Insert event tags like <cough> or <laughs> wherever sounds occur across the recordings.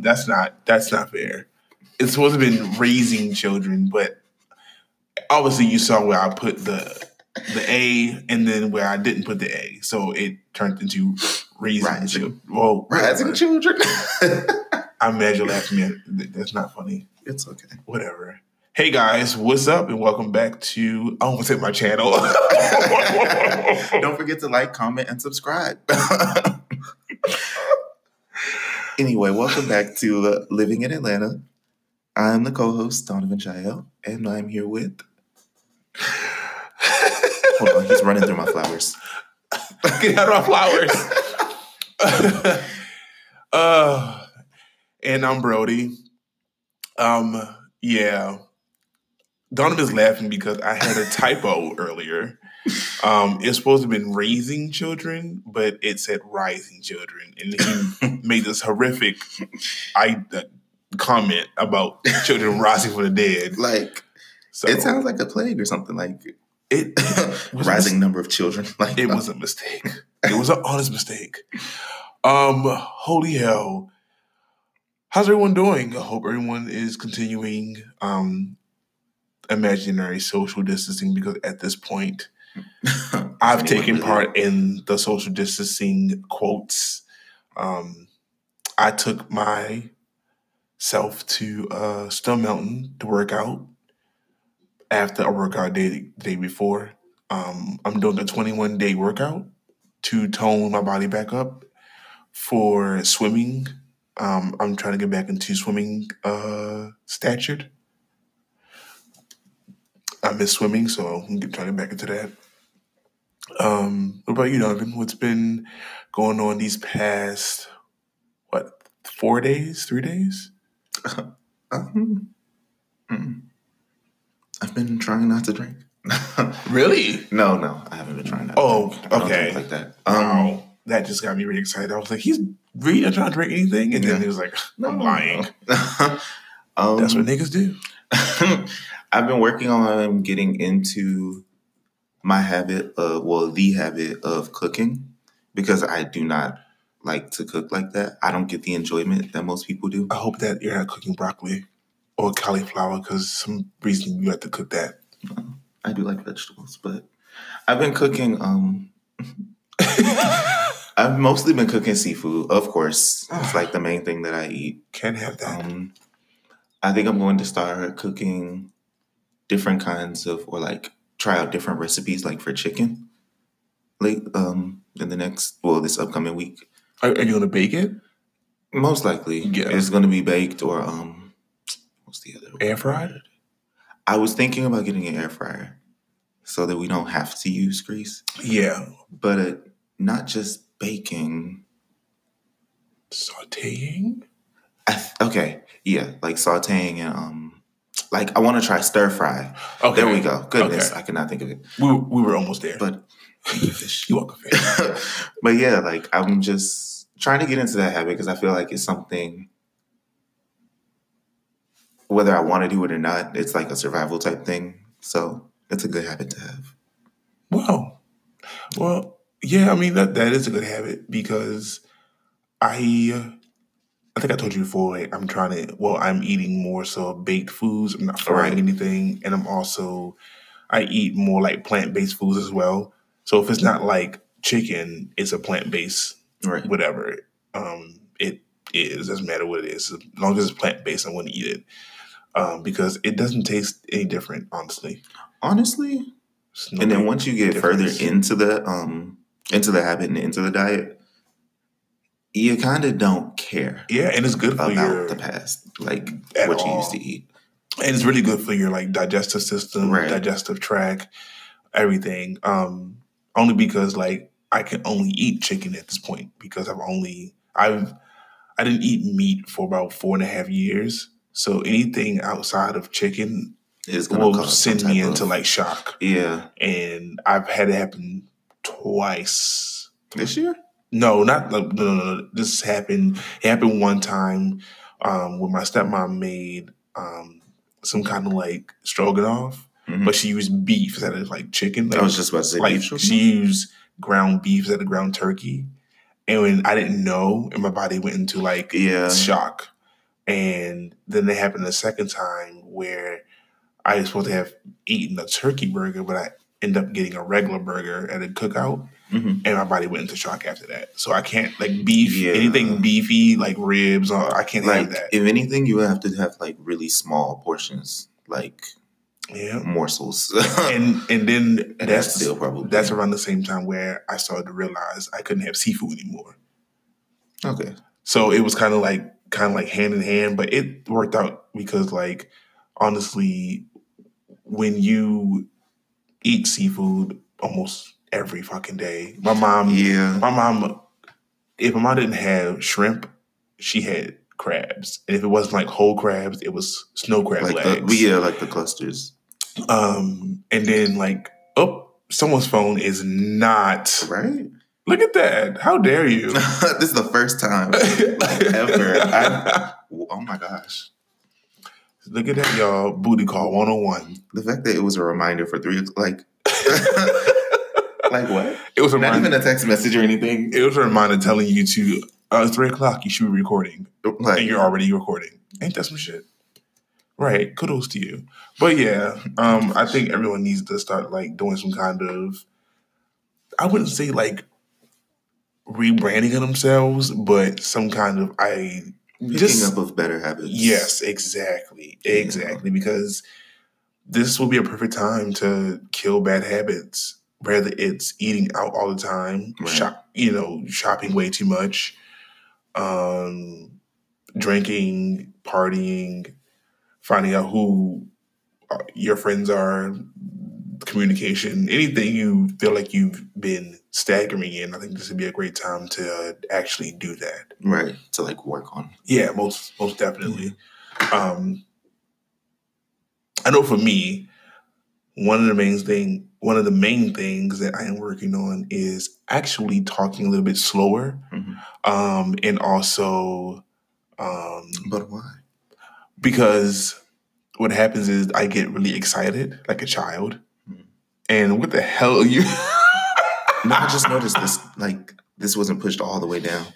that's not that's not fair. It's supposed to have been raising children, but obviously you saw where I put the the A and then where I didn't put the A, so it turned into raising Rising. children. Well, Rising whatever. children. I'm mad you laughed at me. That's not funny. it's okay. Whatever. Hey guys, what's up, and welcome back to I almost hit my channel. <laughs> Don't forget to like, comment, and subscribe. <laughs> anyway, welcome back to uh, Living in Atlanta. I'm the co-host Donovan Jael, and I'm here with. Hold on, he's running through my flowers. Get out of my flowers. <laughs> uh, and I'm Brody. Um, yeah. Donovan's laughing because I had a typo earlier. Um, it's supposed to have been raising children, but it said rising children, and he <laughs> made this horrific I uh, comment about children rising from the dead. Like So it sounds like a plague or something. Like it <laughs> rising number of children. <laughs> Like it was a mistake. It was an honest mistake. Um, holy hell. How's everyone doing? I hope everyone is continuing um imaginary social distancing because at this point I've taken really? part in the social distancing quotes. Um I took myself to uh Stone Mountain to work out after a workout day the day before. Um, I'm doing a 21 day workout to tone my body back up for swimming. Um, I'm trying to get back into swimming uh, statured. I miss swimming, so I'm trying to get back into that. Um, what about you, Donovan? What's been going on these past what four days, three days? <laughs> Um. I've been trying not to drink. <laughs> Really? no, no, I haven't been trying not. Oh, drink. Okay. like that. Um, Wow, that just got me really excited. I was like, he's really not trying to drink anything, and then he was like, no, I'm lying. <laughs> um, That's what niggas do. I've been working on getting into my habit of, well, the habit of cooking because I do not like to cook like that. I don't get the enjoyment that most people do. I hope that you're not cooking broccoli or cauliflower because some reason you have to cook that. I do like vegetables, but I've been cooking. Um, <laughs> I've mostly been cooking seafood, of course. It's like the main thing that I eat. Can't have that. Um, I think I'm going to start cooking different kinds of, or like try out different recipes, like for chicken. Late um, in the next, well, this upcoming week, are, are you gonna bake it? most likely Yeah. it's going to be baked or um, what's the other? Air fried? I was thinking about getting an air fryer so that we don't have to use grease, Yeah. but uh, not just baking. Sauteing? Th- okay, yeah, like sautéing and um, like I want to try stir fry. Okay. There we go. Goodness, Okay. I could not think of it. We, we were almost there. But you, fish. you welcome. Fish. <laughs> but yeah, like I'm just trying to get into that habit because I feel like it's something. Whether I want to do it or not, it's like a survival type thing. So it's a good habit to have. Wow. Well, yeah, I mean that that is a good habit because I uh, I think I told you before I'm trying to well, I'm eating more so baked foods. I'm not frying Right. anything. And I'm also I eat more like plant based foods as well. So if it's not like chicken, it's a plant based Right. whatever. Um it is, doesn't matter what it is. As long as it's plant based, I want to eat it. Um, because it doesn't taste any different, honestly. Honestly, no and then once you get difference. further into the um into the habit and into the diet, you kind of don't care Yeah, and it's good for about your the past, like At what you used to eat. and it's really good for your like digestive system, Right. digestive tract, everything. Um, only because like I can only eat chicken at this point because I've only I've I didn't eat meat for about four and a half years. So anything outside of chicken gonna will send me into of- like shock. yeah And I've had it happen twice. this year. No, not no, no, no. This happened. It happened one time um, when my stepmom made um, some kind of like stroganoff, Mhm. but she used beef instead of like chicken. Like, I was just about to say like beef she used ground beef instead of ground turkey, and when I didn't know, and my body went into like Yeah, shock. And then it happened the second time where I was supposed to have eaten a turkey burger, but I end up getting a regular burger at a cookout, Mhm. and my body went into shock after that. So I can't like beef Yeah. anything beefy like ribs. Or I can't Like, that. if anything, you would have to have like really small portions, like Yeah. morsels. And and then <laughs> And that's that's still probably that's around the same time where I started to realize I couldn't have seafood anymore. okay. So it was kind of like kind of like hand in hand, but it worked out because like honestly, when you eat seafood almost every fucking day, my mom, Yeah. my mom, if my mom didn't have shrimp, she had crabs, and if it wasn't like whole crabs, it was snow crab Like legs. the, yeah, like the clusters. Um, and then like, oh, someone's phone is not. Right? Look at that! How dare you? <laughs> this is the first time like, ever. I, oh my gosh. Look at that, y'all. Booty call 101. The fact that it was a reminder for three like, <laughs> like what? It was a Not reminder. even a text message or anything. It was a reminder telling you to uh, three o'clock. You should be recording, Like, and you're already recording. Ain't that some shit? Right. Kudos to you. But yeah, um, I think everyone needs to start like doing some kind of. I wouldn't say like rebranding of themselves, but some kind of I picking just up of better habits. Yes, exactly. Yeah. Exactly. Because this will be a perfect time to kill bad habits. Whether it's eating out all the time, Right. shop, you know, shopping way too much, um, drinking, partying, finding out who uh, your friends are, communication, anything you feel like you've been staggering in. I think this would be a great time to uh, actually do that. Right. To like work on. Yeah, most most definitely. Um, I know for me, one of the main thing, one of the main things that I am working on is actually talking a little bit slower, Mhm. um, and also um, But why? because what happens is I get really excited like a child, Mhm. and what the hell are you? <laughs> No, I just noticed this. Like, this wasn't pushed all the way down.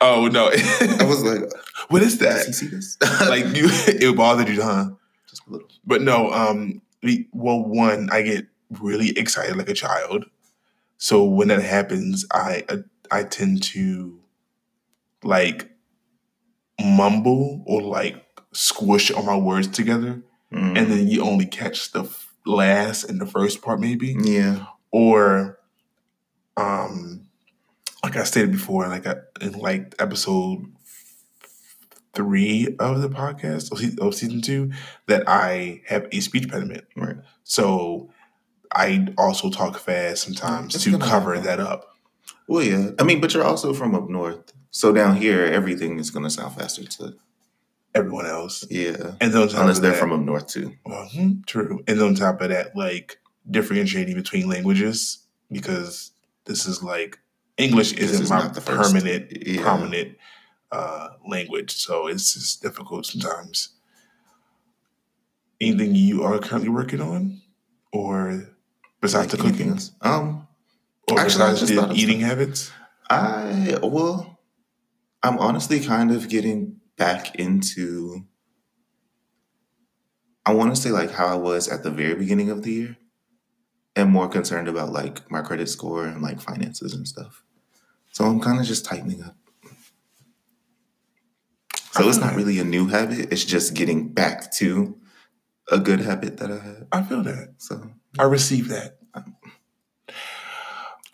oh no, I was like, <laughs> what is does that? see this? <laughs> Like you, it bothered you, huh? just a little. But no, um, we- well, one, I get really excited like a child. So when that happens, I uh, I tend to like mumble or like squish all my words together, Mm. and then you only catch the f- last and the first part, maybe, yeah. or um, like I stated before, like I, in like episode three of the podcast of of season two, that I have a speech impediment. Right. So I also talk fast sometimes That's to cover happen. that up. Well, yeah. I mean, but you're also from up north. So down here, everything is going to sound faster to, Everyone else, yeah. and then on top Unless they're that, from up north too. well, hmm, true. And on top of that, like differentiating between languages because this is like English isn't is my the permanent Yeah. prominent uh, language, so it's just difficult sometimes. Anything you are currently working on, or besides Like the cooking. Um, or Actually, besides just the eating habits? I well, I'm honestly kind of getting back into. I want to say like how I was at the very beginning of the year, and more concerned about like my credit score and like finances and stuff. So I'm kind of just tightening up. So it's not really a new habit. It's just getting back to a good habit that I had. I feel that. So I receive that.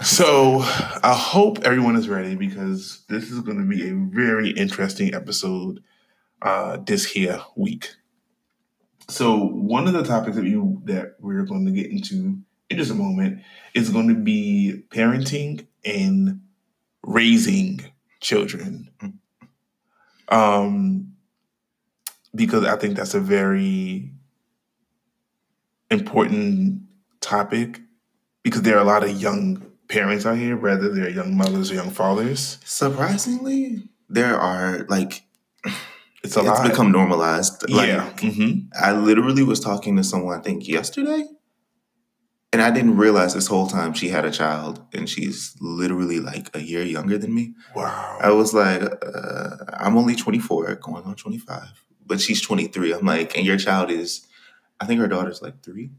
So I hope everyone is ready because this is going to be a very interesting episode uh, this here week. So one of the topics that you that we're going to get into in just a moment is going to be parenting and raising children. Um, because I think that's a very important topic because there are a lot of young parents out here, whether they're young mothers or young fathers. surprisingly, there are like It's a it's lot. become normalized. Like, yeah. hmm I literally was talking to someone, I think yesterday, and I didn't realize this whole time she had a child, and she's literally like a year younger than me. Wow. I was like, uh, I'm only 24, going on 25, but she's 23. I'm like, and your child is, I think her daughter's like three.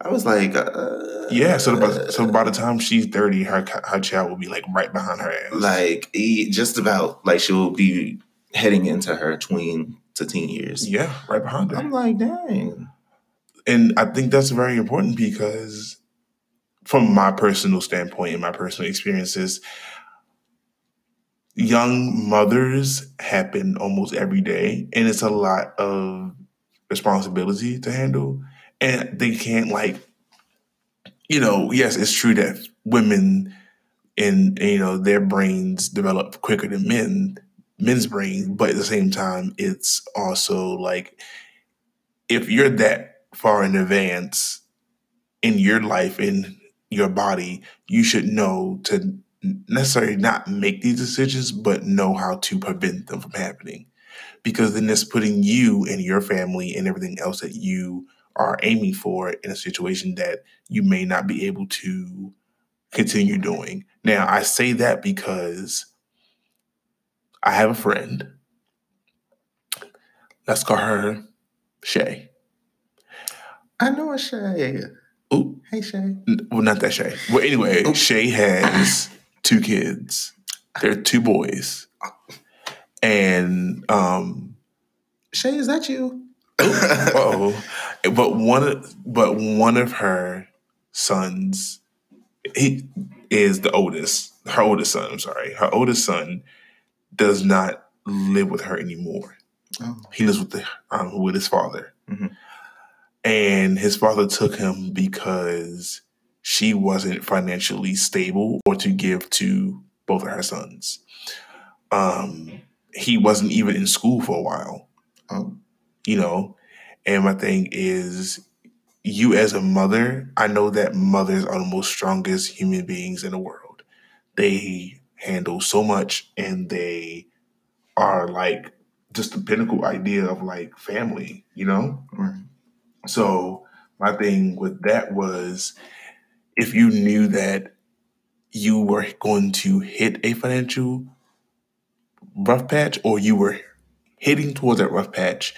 I was like, uh, yeah. So by, so by the time she's 30, her her child will be like right behind her ass. like just about like she'll be heading into her tween to teen years. yeah, right behind her. I'm like, dang. and I think that's very important because, from my personal standpoint and my personal experiences, young mothers happen almost every day, and it's a lot of responsibility to handle, and they can't like, you know, yes, it's true that women and you know their brains develop quicker than men men's brains but at the same time it's also like if you're that far in advance in your life in your body you should know to necessarily not make these decisions but know how to prevent them from happening. Because then it's putting you and your family and everything else that you are aiming for in a situation that you may not be able to continue doing now i say that because i have a friend let's call her shay I know a Shay. Ooh. Hey Shay. Well, not that Shay. Well, anyway, Oop. Shay has two kids. They're two boys, and um, Shay, is that you? Oh, <laughs> but one, of- but one of her sons, he is the oldest. Her oldest son. I'm sorry. Her oldest son does not live with her anymore. Oh. He lives with the um, with his father, Mhm. and his father took him because she wasn't financially stable or to give to both of her sons. Um, he wasn't even in school for a while, Oh. You know. And my thing is, you as a mother, I know that mothers are the most strongest human beings in the world. They handle so much, and they are like just the pinnacle idea of like family, you know. Right. So my thing with that was if you knew that you were going to hit a financial rough patch or you were heading towards that rough patch,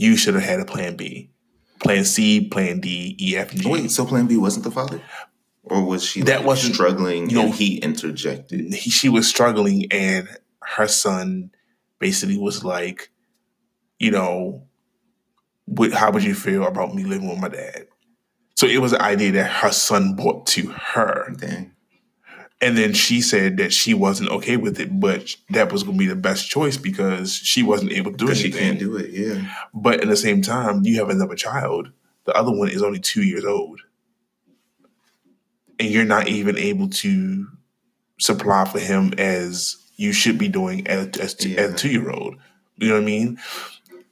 you should have had a plan B. Plan C, plan D, E, F, and Wait, so Plan B wasn't the father, or was she That like, wasn't- struggling you know- he interjected? he, she was struggling and her son basically was like, you know, what, how would you feel about me living with my dad? So it was an idea that her son brought to her. Dang. And then she said that she wasn't okay with it, but that was going to be the best choice because she wasn't able to do Because she can't do it. Yeah. But at the same time, you have another child. The other one is only two years old. And you're not even able to supply for him as you should be doing as, as, as a two year old. You know what I mean?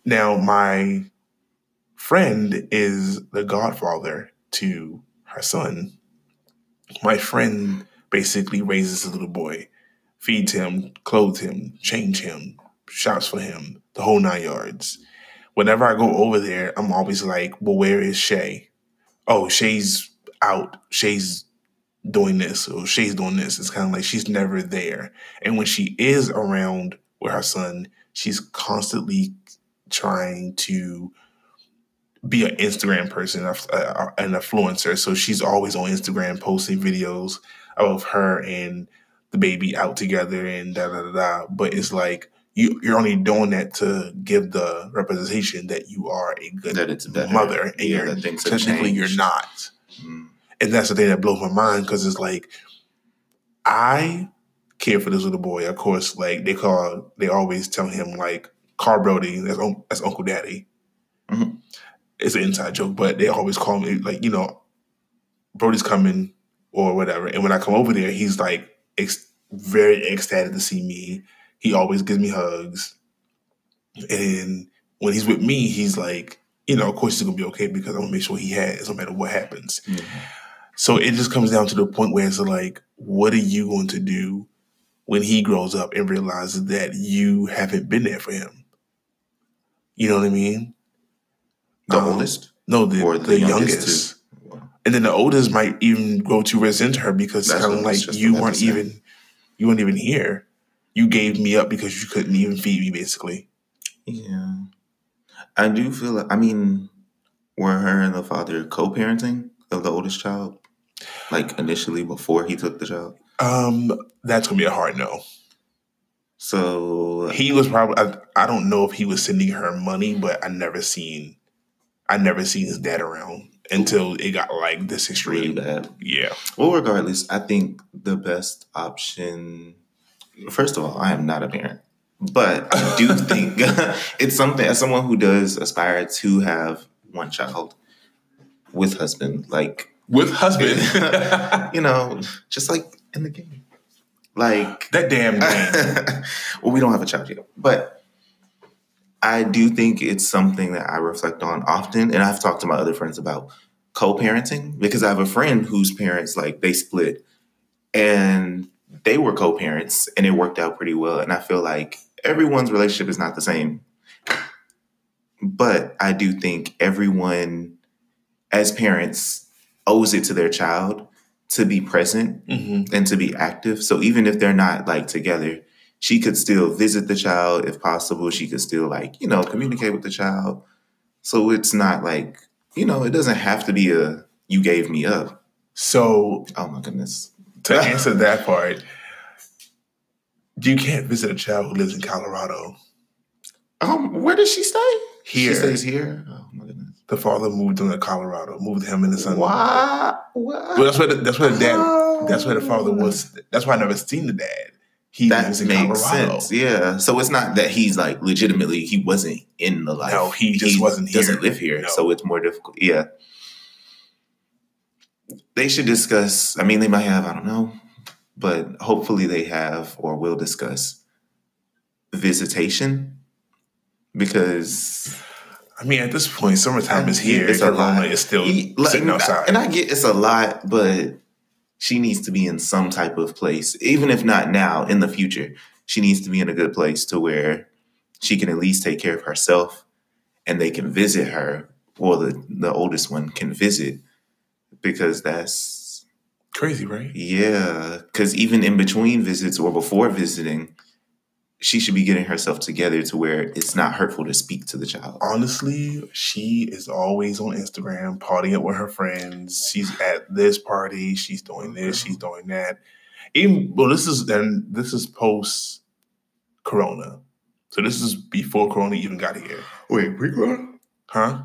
Now, my friend is the godfather to her son. My friend basically raises a little boy, feeds him, clothes him, change him, shops for him, the whole nine yards whenever I go over there, I'm always like, well, where is Shay? Oh, Shay's out. Shay's doing this or Shay's doing this. It's kind of like she's never there. And when she is around with her son, she's constantly trying to be an Instagram person, an influencer. So she's always on Instagram posting videos of her and the baby out together and da da da da. But it's like you you're only doing that to give the representation that you are a good That it's better. mother, and Yeah, you're technically you're not. Mm. And that's the thing that blows my mind because it's like I care for this little boy. Of course, like they call, they always tell him like Carl Brody. That's that's Uncle Daddy. Mhm. It's an inside joke, but they always call me like you know, Brody's coming or whatever. And when I come over there, he's like ex- very ecstatic to see me. He always gives me hugs, and when he's with me, he's like, you know, of course he's gonna be okay because I'm gonna make sure he has no matter what happens. Yeah. So it just comes down to the point where it's like, what are you going to do when he grows up and realizes that you haven't been there for him? You know what I mean? The Um, oldest? No, the, the, the youngest. youngest? And then the oldest might even go to resent her because kind of like you weren't even you weren't even here. You gave me up because you couldn't even feed me, basically. Yeah. I do feel like, I mean, were her and the father co parenting of the oldest child? Like initially before he took the child? Um, that's gonna be a hard no. So, He was probably I, I don't know if he was sending her money, but I never seen I never seen his dad around until it got like this really extreme. bad. Yeah. Well, regardless, I think the best option, first of all, I am not a parent, but I do <laughs> think <laughs> it's something, as someone who does aspire to have one child with husband, like, With husband. <laughs> you know, just like in the game. Like, that damn game. well, we don't have a child yet, but I do think it's something that I reflect on often, and I've talked to my other friends about co-parenting because I have a friend whose parents like they split, and they were co-parents, and it worked out pretty well. And I feel like everyone's relationship is not the same, but I do think everyone, as parents, owes it to their child to be present hmm and to be active. So even if they're not like together, she could still visit the child if possible. She could still like, you know, communicate with the child. So it's not like, you know, it doesn't have to be a you gave me up. So Oh my goodness. to answer that part, you can't visit a child who lives in Colorado. Um, where does she stay? Here. She stays here. Oh my goodness. The father moved to Colorado, moved him and the son. Why? What? Well, that's where the, that's where the dad. That's where the father was. That's why I never seen the dad. He That lives in makes Colorado. sense. Yeah. So it's not that he's like legitimately he wasn't in the life. No, he just wasn't here. He doesn't live here, No. so it's more difficult. Yeah. They should discuss. I mean, they might have. I don't know, but hopefully they have or will discuss visitation because I mean, at this point, summertime is here. It's a lot. is still He- like, sitting outside. And I get it's a lot, but she needs to be in some type of place, even if not now, in the future. She needs to be in a good place to where she can at least take care of herself and they can visit her, or the, the oldest one can visit because that's, Crazy, right? yeah. Because even in between visits or before visiting, she should be getting herself together to where it's not hurtful to speak to the child. Honestly, she is always on Instagram partying with her friends. She's at this party. She's doing this. Mm-hmm. She's doing that. Even well, this is then this is post Corona, so this is before Corona even got here, Wait, pre Corona? huh?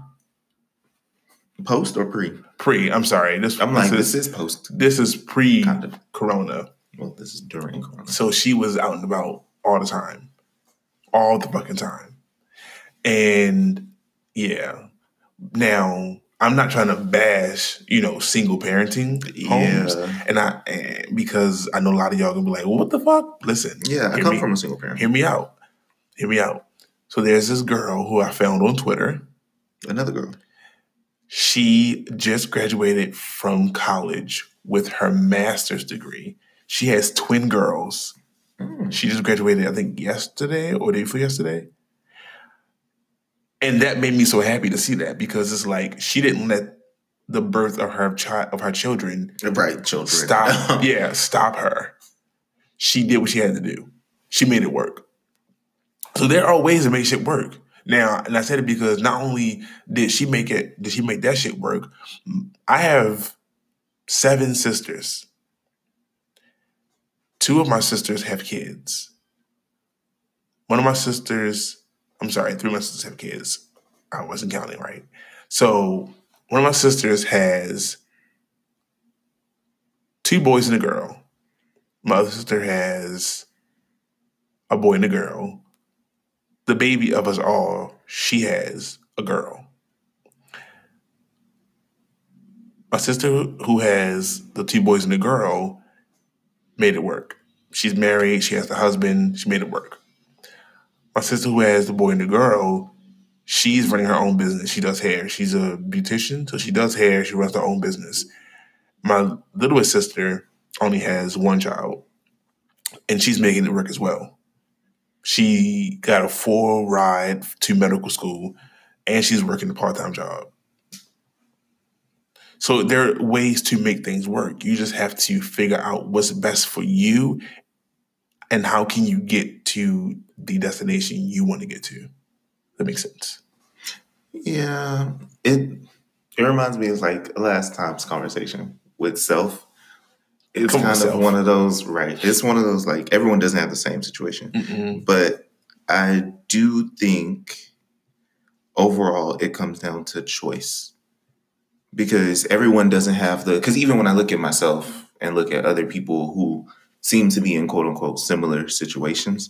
Post or pre? Pre. I'm sorry. This I'm like, this this is is post. this is pre Kind of. Corona. Well, this is during Corona. So she was out and about all the time, all the fucking time. And yeah, now I'm not trying to bash, you know, single parenting homes, Yeah. and I and because I know a lot of y'all gonna be like, well, "What the fuck?" Listen, Yeah, I come me, from a single parent. hear me out, hear me out. So there's this girl who I found on Twitter. Another girl. She just graduated from college with her master's degree. She has twin girls. Mm. She just graduated, I think, yesterday or day before yesterday. And that made me so happy to see that because it's like she didn't let the birth of her child of her children Right, children. stop. <laughs> yeah, stop her. She did what she had to do. She made it work. So there are ways to make shit work. Now, and I said it because not only did she make it, did she make that shit work? I have seven sisters. Two of my sisters have kids. One of my sisters, I'm sorry, three of my sisters have kids. I wasn't counting right. So one of my sisters has two boys and a girl. My other sister has a boy and a girl. The baby of us all, she has a girl. My sister, who has the two boys and a girl, made it work. She's married, she has the husband, she made it work. My sister, who has the boy and the girl, she's running her own business. She does hair. She's a beautician, so she does hair, she runs her own business. My littlest sister only has one child, and she's making it work as well. She got a full ride to medical school, and she's working a part time job. So there are ways to make things work. You just have to figure out what's best for you and how can you get to the destination you want to get to. That makes sense. Yeah, it it reminds me of like last time's conversation with self. It's Come kind of self. one of those, right? It's one of those like everyone doesn't have the same situation, Mm-mm. but I do think overall it comes down to choice because everyone doesn't have the because even when I look at myself and look at other people who seem to be in quote unquote similar situations,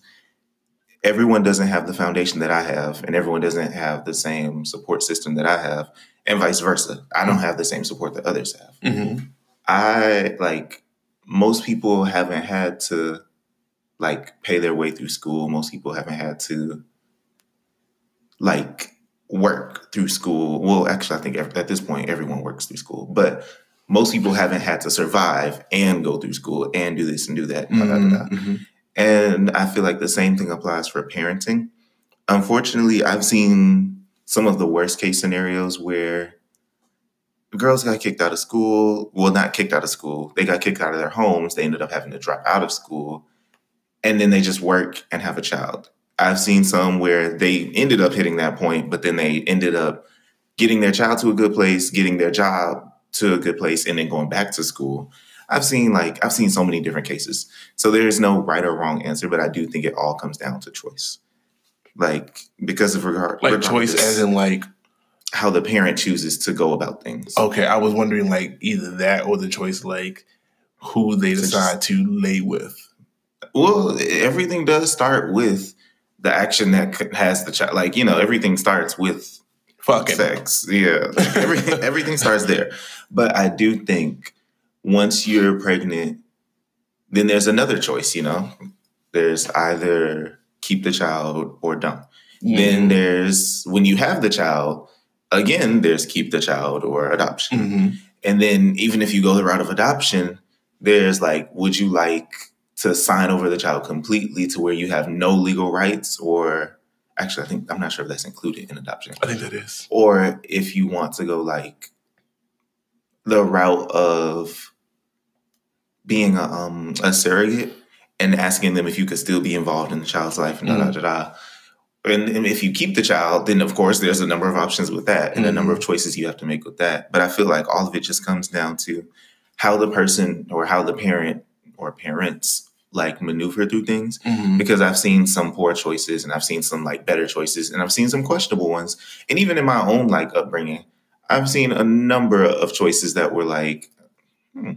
everyone doesn't have the foundation that I have, and everyone doesn't have the same support system that I have, and vice versa. I don't have the same support that others have. Mhm. I like most people haven't had to like pay their way through school. Most people haven't had to like work through school. Well, actually, I think at this point everyone works through school, but most people haven't had to survive and go through school and do this and do that. da. Mhm. And I feel like the same thing applies for parenting. Unfortunately, I've seen some of the worst case scenarios where girls got kicked out of school. Well, not kicked out of school. They got kicked out of their homes. They ended up having to drop out of school. And then they just work and have a child. I've seen some where they ended up hitting that point, but then they ended up getting their child to a good place, getting their job to a good place, and then going back to school. I've seen like I've seen so many different cases. So there is no right or wrong answer, but I do think it all comes down to choice. Like because of regard Like choice as in like, how the parent chooses to go about things. okay, I was wondering like either that or the choice like who they decide to lay with. Well, everything does start with the action that has the child. Like you know, everything starts with Fucking. sex. Yeah, <laughs> everything everything starts there. But I do think once you're pregnant, then there's another choice. You know, there's either keep the child or don't. Then there's when you have the child. Again, there's keep the child or adoption. Mhm. And then even if you go the route of adoption, there's like, would you like to sign over the child completely to where you have no legal rights? Or actually, I think I'm not sure if that's included in adoption. I think that is. Or if you want to go like the route of being a, um, a surrogate and asking them if you could still be involved in the child's life and da da da da. And, and if you keep the child, then of course there's a number of options with that and a number of choices you have to make with that. But I feel like all of it just comes down to how the person or how the parent or parents like maneuver through things Mhm. because I've seen some poor choices and I've seen some like better choices and I've seen some questionable ones. And even in my own like upbringing, I've seen a number of choices that were like, hmm,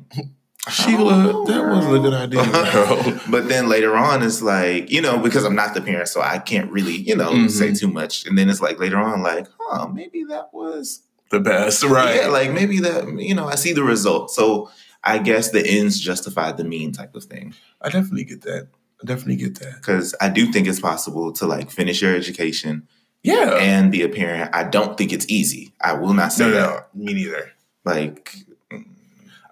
Sheila, that wasn't a good idea, <laughs> but then later on, it's like, you know, because I'm not the parent, so I can't really, you know, Mhm. say too much. And then it's like later on, like, huh, maybe that was, the best, right? yeah, like maybe that, you know, I see the result. So I guess the ends justify the mean type of thing. I definitely get that. I definitely get that. Because I do think it's possible to like finish your education Yeah. and be a parent. I don't think it's easy. I will not say no, that. no, me neither. Like,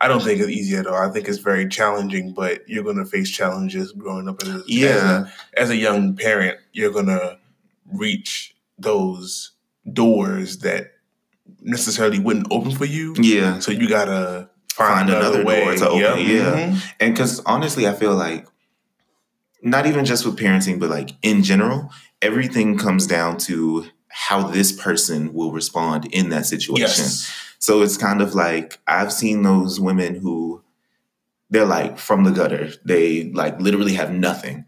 I don't think it's easy at all. I think it's very challenging, but you're going to face challenges growing up as a, yeah, as a, as a young parent. You're going to reach those doors that necessarily wouldn't open for you. yeah. So you got to find, Find another, another way door to open, Yep. yeah. Mhm. And because honestly, I feel like not even just with parenting, but like in general, everything comes down to how this person will respond in that situation. Yes. So it's kind of like I've seen those women who they're like from the gutter. They like literally have nothing,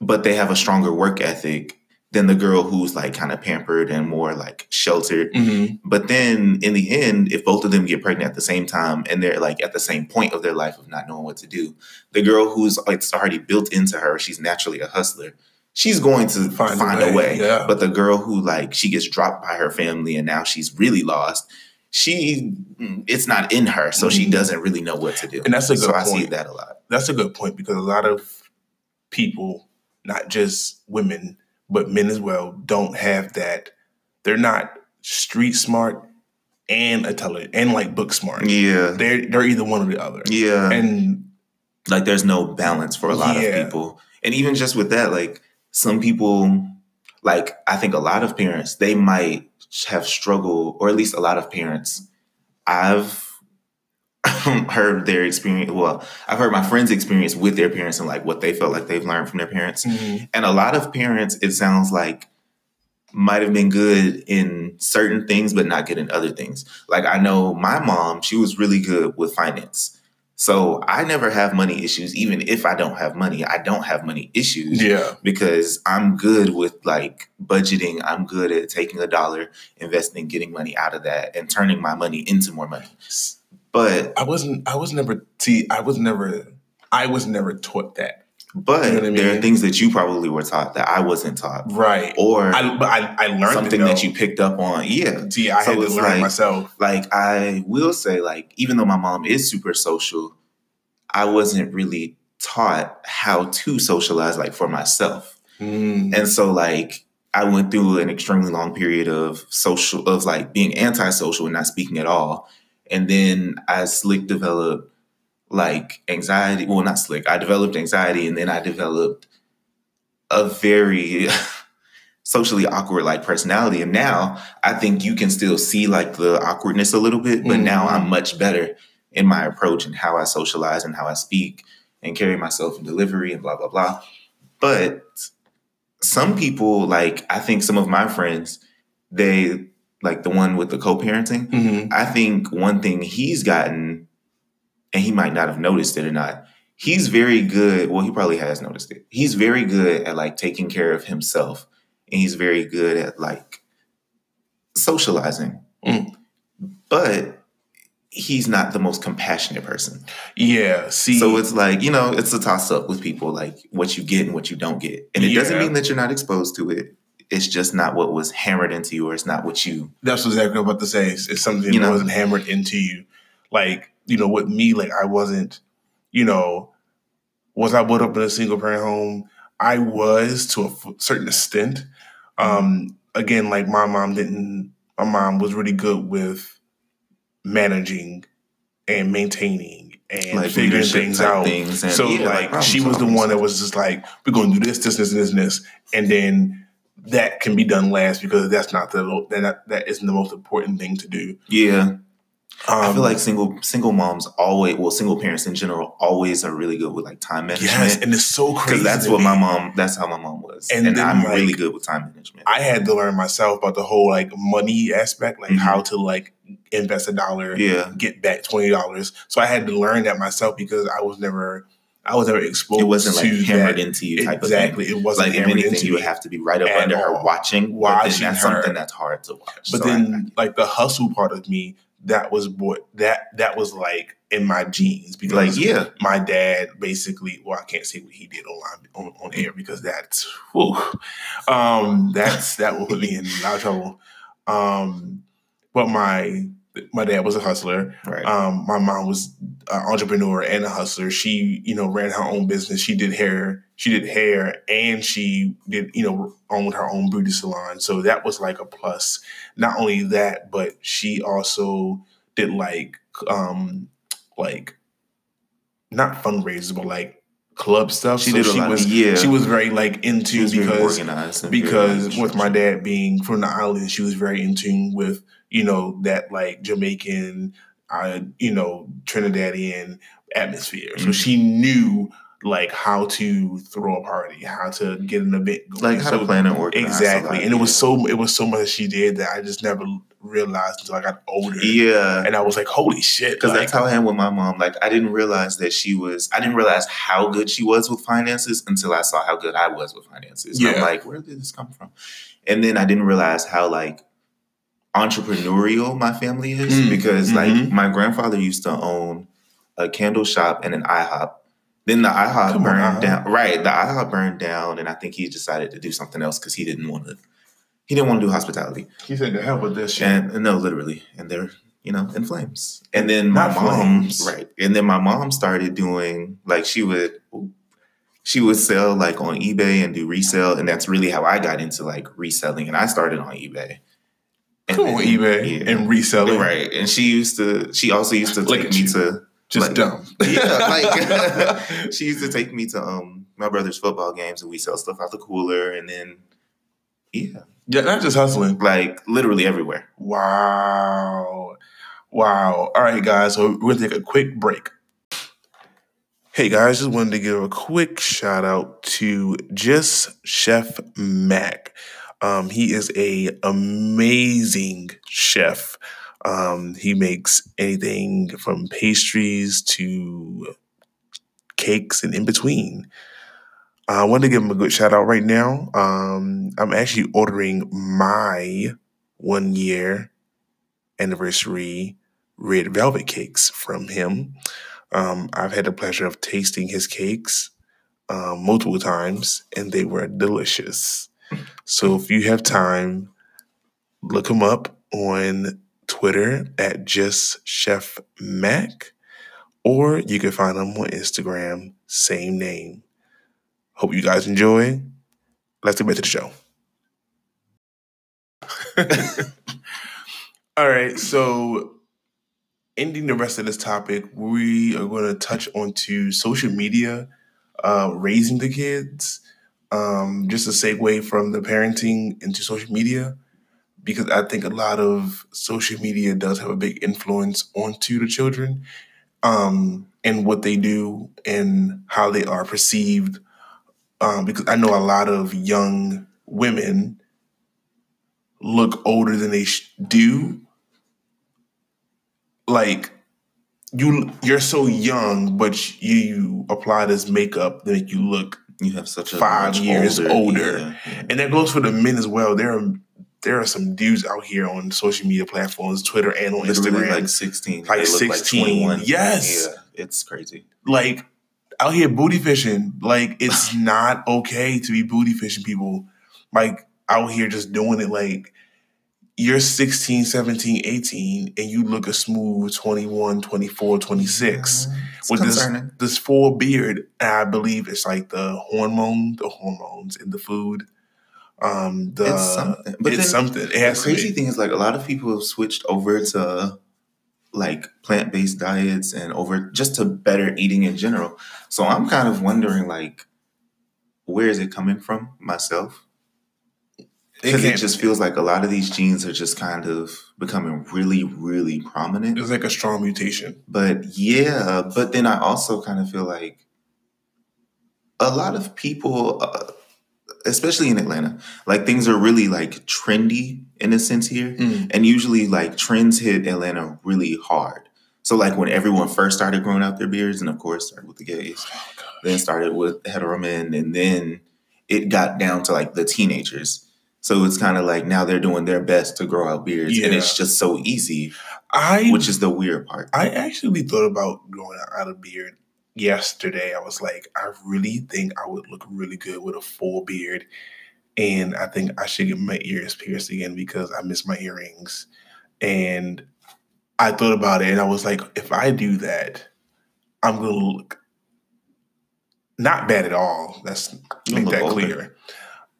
but they have a stronger work ethic than the girl who's like kind of pampered and more like sheltered. Mhm. But then in the end, if both of them get pregnant at the same time and they're like at the same point of their life of not knowing what to do, the girl who's like it's already built into her, she's naturally a hustler. She's going to Find find, a a way, way. yeah. But the girl who like she gets dropped by her family and now she's really lost, she it's not in her, so she Mhm. doesn't really know what to do. And that's a good so I see point. that a lot. That's a good point because a lot of people, not just women, but men as well, don't have that. They're not street smart and intelligent and like book smart. Yeah. They're they're either one or the other. Yeah. And like there's no balance for a lot Yeah. of people and even just with that like some people like i think a lot of parents they might have struggled or at least a lot of parents i've <coughs> heard their experience. Well, I've heard my friends' experience with their parents and like what they felt like they've learned from their parents. Mhm. And a lot of parents, it sounds like, might have been good in certain things, but not good in other things. Like I know my mom, she was really good with finance. So I never have money issues. Even if I don't have money, I don't have money issues Yeah. because I'm good with like budgeting. I'm good at taking a dollar, investing, getting money out of that, and turning my money into more money. But I wasn't. I was never. See, I was never. I was never taught that. but You know I there are things that you probably were taught that I wasn't taught, Right. or I, but I, I learned something that you picked up on. Yeah, See, I So had to learn like- myself. like I will say, like even though my mom is super social, I wasn't really taught how to socialize like for myself. Mm. And so like I went through an extremely long period of social of like being antisocial and not speaking at all. And then I slick developed like anxiety. Well, not slick. I developed anxiety and then I developed a very <laughs> socially awkward like personality. And now I think you can still see like the awkwardness a little bit, but now Mhm. I'm much better in my approach and how I socialize and how I speak and carry myself in delivery and blah blah blah. But some people, like I think some of my friends, they like the one with the co-parenting. Mhm. I think one thing he's gotten, and he might not have noticed it or not, he's very good. Well, he probably has noticed it. He's very good at like taking care of himself, and he's very good at like socializing. Mm. But he's not the most compassionate person. Yeah. See. So it's like, you know, it's a toss up with people, like what you get and what you don't get. And it doesn't mean that you're not exposed to it. It's just not what was hammered into you, or it's not what you. That's exactly what I'm about to say. It's, it's something that know? wasn't hammered into you. Like, you know, with me, like I wasn't, you know, was I brought up in a single parent home? I was to a f- certain extent. Um, again, like my mom didn't, my mom was really good with managing and maintaining and Like figuring things out. things. And, so yeah, like problem she was the one that was just like, we're gonna do this, this, this, this, and this, and then that can be done last because that's not the that that isn't the most important thing to do. Yeah, I Um, feel like single single moms always, well, single parents in general, always are really good with like time management. yes, and it's so crazy Because that's what me. my mom. That's how my mom was, And and, then, I'm like, really good with time management. I had to learn myself about the whole like money aspect, like Mhm. how to like invest a dollar, yeah, get back twenty dollars. So I had to learn that myself because I was never, I was ever exposed. it wasn't like hammered that. into you type exactly. It of thing. wasn't Like if anything, into you would have to be right up under her all. watching. but then Watching that's her. something that's hard to watch. But So I- then, like the hustle part of me, that was what that that was like in my genes because like yeah, my dad basically well i can't say what he did online on, on air because that's whew, um that's that will put me in a lot of trouble um but my my dad was a hustler right. um my mom was an entrepreneur and a hustler. She you know ran her own business. She did hair she did hair and she did you know owned her own beauty salon. So that was like a plus. Not only that but she also did like um like not fundraisers but like club stuff. She so did she was yeah, she was very like into because organized. and very, because with my dad being from the island, she was very in tune with you know that like Jamaican, uh, you know Trinidadian atmosphere. So Mhm. she knew like how to throw a party, how to get an event going. like how so, to plan and organize. exactly, lot, and it was so it was so much that she did that I just never realized until I got older. Yeah, And I was like, "Holy shit!" because like, that's how I am with my mom. Like I didn't realize that she was. I didn't realize how good she was with finances until I saw how good I was with finances. And I'm Yeah. like, where did this come from? And then I didn't realize how like entrepreneurial my family is Mm, because like mhm. my grandfather used to own a candle shop and an IHOP. Then the IHOP Come on, burned IHOP. down. Right, the IHOP burned down, and I think he decided to do something else because he didn't want to. He didn't want to do hospitality. he said, "The hell with this shit." And no, literally, and they're you know in flames. And then my Not mom, flames. right? And then my mom started doing like she would, she would sell like on eBay and do resale, and that's really how I got into like reselling. And I started on eBay. And on, then- eBay yeah. and resell it. right? And she used to. She also used to take me to. Just like- dumb. <laughs> Yeah, like <laughs> <laughs> she used to take me to um my brother's football games, and we sell stuff out the cooler, and then yeah, yeah, not just hustling. like literally everywhere. Wow. Wow. All right, guys. So we're gonna take a quick break. Hey guys, just wanted to give a quick shout out to just Chef Mac. Um, he is a amazing chef. Um, he makes anything from pastries to cakes and in between. I want to give him a good shout out right now. Um, I'm actually ordering my one year anniversary red velvet cakes from him. Um, I've had the pleasure of tasting his cakes um, multiple times, and they were delicious. So if you have time, look him up on Twitter at just Chef Mac, or you can find him on Instagram, same name. Hope you guys enjoy. Let's get back to the show. <laughs> All right, so ending the rest of this topic, we are going to touch onto social media, uh, raising the kids. Um, just a segue from the parenting into social media, because I think a lot of social media does have a big influence onto the children um, and what they do and how they are perceived. Um, because I know a lot of young women look older than they sh- do like you you're so young, but you, apply this makeup that make you look You have such a five years older, yeah, yeah. and that goes for the men as well. There are there are some dudes out here on social media platforms, Twitter and on Literally Instagram, like 16. Like 16, like 21. yes. Yeah, it's crazy. like out here booty fishing. Like it's <laughs> not okay to be booty fishing people. Like out here just doing it like you're 16, 17, 18 and you look a smooth 21, 24, 26 Yeah, with this concerning. this full beard. And I believe it's like the hormone, the hormones in the food. Um the it's something. But it's something. It the crazy thing is like a lot of people have switched over to like plant-based diets and over just to better eating in general. So I'm kind of wondering like where is it coming from myself? Because it can't- just feels like a lot of these genes are just kind of becoming really, really prominent. it's like a strong mutation. But yeah, but then I also kind of feel like a lot of people, uh, especially in Atlanta, like things are really like trendy in a sense here. Mm. And usually, like trends hit Atlanta really hard. So, like when everyone first started growing out their beards, and of course, started with the gays, then started with hetero men, and then it got down to like the teenagers. So it's kind of like now they're doing their best to grow out beards, and it's just so easy, I which is the weird part. I actually thought about growing out a beard yesterday. I was like, I really think I would look really good with a full beard. And I think I should get my ears pierced again because I miss my earrings. And I thought about it and I was like, if I do that, I'm going to look not bad at all. Let's make that older. clear.